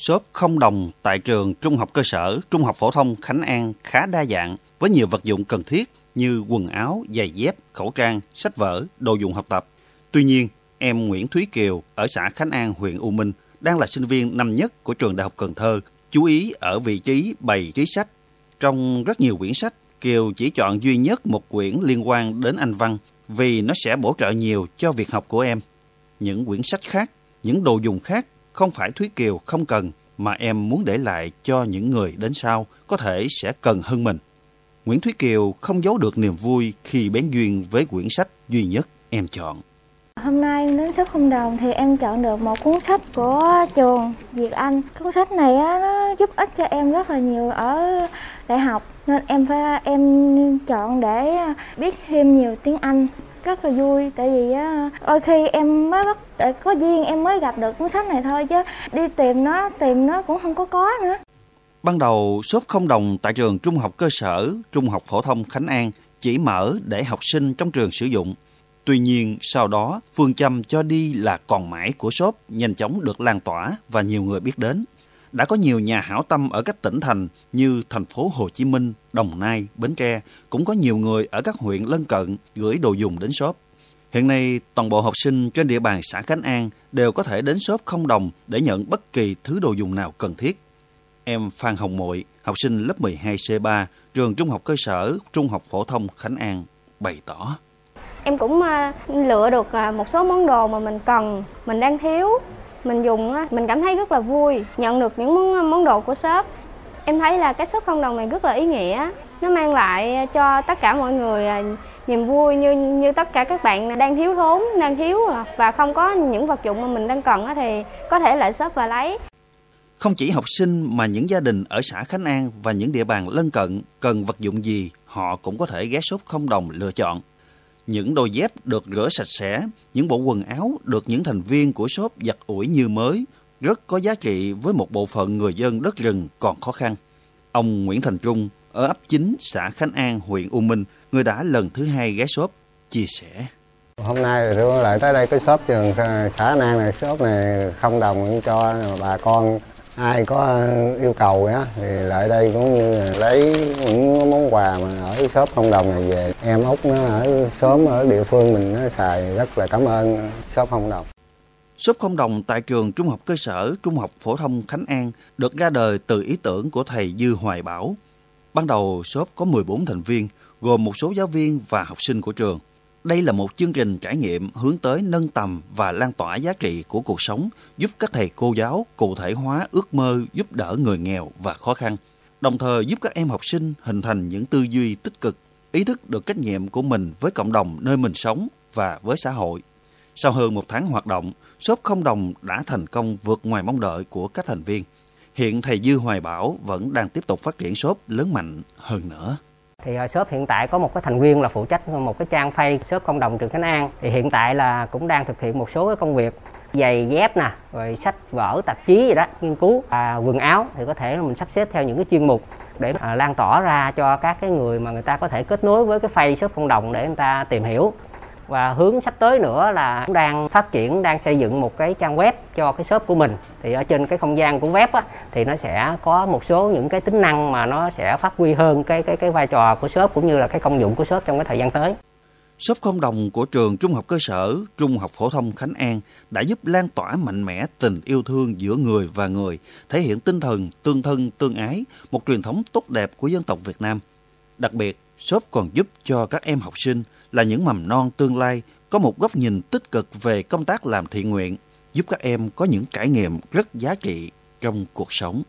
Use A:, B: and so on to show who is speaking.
A: Shop không đồng tại trường Trung học cơ sở, Trung học phổ thông Khánh An khá đa dạng với nhiều vật dụng cần thiết như quần áo, giày dép, khẩu trang, sách vở, đồ dùng học tập. Tuy nhiên, em Nguyễn Thúy Kiều ở xã Khánh An, huyện U Minh đang là sinh viên năm nhất của trường Đại học Cần Thơ, chú ý ở vị trí bày trí sách. Trong rất nhiều quyển sách, Kiều chỉ chọn duy nhất một quyển liên quan đến Anh văn vì nó sẽ bổ trợ nhiều cho việc học của em. Những quyển sách khác, những đồ dùng khác không phải Thúy Kiều không cần mà em muốn để lại cho những người đến sau có thể sẽ cần hơn mình. Nguyễn Thúy Kiều không giấu được niềm vui khi bén duyên với quyển sách duy nhất em chọn.
B: Hôm nay đến sách không đồng thì em chọn được một cuốn sách của trường Việt Anh. Cuốn sách này á, nó giúp ích cho em rất là nhiều ở đại học nên em phải em chọn để biết thêm nhiều tiếng Anh rất là vui tại vì á đôi khi em mới bắt à, có duyên em mới gặp được cuốn sách này thôi chứ đi tìm nó tìm nó cũng không có có nữa
A: Ban đầu, shop không đồng tại trường Trung học cơ sở, Trung học phổ thông Khánh An chỉ mở để học sinh trong trường sử dụng. Tuy nhiên, sau đó, phương châm cho đi là còn mãi của shop nhanh chóng được lan tỏa và nhiều người biết đến. Đã có nhiều nhà hảo tâm ở các tỉnh thành như thành phố Hồ Chí Minh, Đồng Nai, Bến Tre, cũng có nhiều người ở các huyện lân cận gửi đồ dùng đến shop. Hiện nay, toàn bộ học sinh trên địa bàn xã Khánh An đều có thể đến shop không đồng để nhận bất kỳ thứ đồ dùng nào cần thiết. Em Phan Hồng Mội, học sinh lớp 12C3, trường Trung học cơ sở, Trung học phổ thông Khánh An, bày tỏ.
C: Em cũng ờ, lựa được ờ, một số món đồ mà mình cần, mình đang thiếu. Mình dùng, á mình cảm thấy rất là vui, nhận được những món, ờ, món đồ của shop. Em thấy là cái shop không đồng này rất là ý nghĩa. Nó mang lại ờ, cho tất cả mọi người ờ, niềm vui như như tất cả các bạn đang thiếu thốn, đang thiếu và không có những vật dụng mà mình đang cần thì có thể lại shop và lấy.
A: Không chỉ học sinh mà những gia đình ở xã Khánh An và những địa bàn lân cận cần vật dụng gì, họ cũng có thể ghé shop không đồng lựa chọn. Những đôi dép được rửa sạch sẽ, những bộ quần áo được những thành viên của shop giặt ủi như mới, rất có giá trị với một bộ phận người dân đất rừng còn khó khăn. Ông Nguyễn Thành Trung ở ấp 9 xã Khánh An, huyện U Minh, người đã lần thứ hai ghé shop, chia sẻ.
D: Hôm nay tôi lại tới đây cái shop trường xã An này, shop này không đồng cho bà con ai có ờ, yêu cầu á thì lại đây cũng như là lấy những món quà mà ở shop không đồng này về em út nó ở sớm ở địa phương mình nó xài rất là cảm ơn shop không đồng
A: Shop không đồng tại trường Trung học cơ sở Trung học phổ thông Khánh An được ra đời từ ý tưởng của thầy Dư Hoài Bảo. Ban đầu shop có 14 thành viên, gồm một số giáo viên và học sinh của trường. Đây là một chương trình trải nghiệm hướng tới nâng tầm và lan tỏa giá trị của cuộc sống, giúp các thầy cô giáo cụ thể hóa ước mơ giúp đỡ người nghèo và khó khăn, đồng thời giúp các em học sinh hình thành những tư duy tích cực, ý thức được trách nhiệm của mình với cộng đồng nơi mình sống và với xã hội. Sau hơn một tháng hoạt động, shop không đồng đã thành công vượt ngoài mong đợi của các thành viên. Hiện thầy Dư Hoài Bảo vẫn đang tiếp tục phát triển shop lớn mạnh hơn nữa.
E: Thì ờ, shop hiện tại có một cái thành viên là phụ trách một cái trang phay shop không đồng trường Khánh An. Thì hiện tại là cũng đang thực hiện một số cái công việc giày dép nè, rồi sách vở, tạp chí gì đó, nghiên cứu, à, quần áo thì có thể là mình sắp xếp theo những cái chuyên mục để à, lan tỏa ra cho các cái người mà người ta có thể kết nối với cái phay shop không đồng để người ta tìm hiểu và hướng sắp tới nữa là cũng đang phát triển đang xây dựng một cái trang web cho cái shop của mình thì ở trên cái không gian của web á, thì nó sẽ có một số những cái tính năng mà nó sẽ phát huy hơn cái cái cái vai trò của shop cũng như là cái công dụng của shop trong cái thời gian tới.
A: Shop không đồng của trường Trung học cơ sở, Trung học phổ thông Khánh An đã giúp lan tỏa mạnh mẽ tình yêu thương giữa người và người, thể hiện tinh thần tương thân tương ái, một truyền thống tốt đẹp của dân tộc Việt Nam. Đặc biệt, shop còn giúp cho các em học sinh là những mầm non tương lai có một góc nhìn tích cực về công tác làm thiện nguyện, giúp các em có những trải nghiệm rất giá trị trong cuộc sống.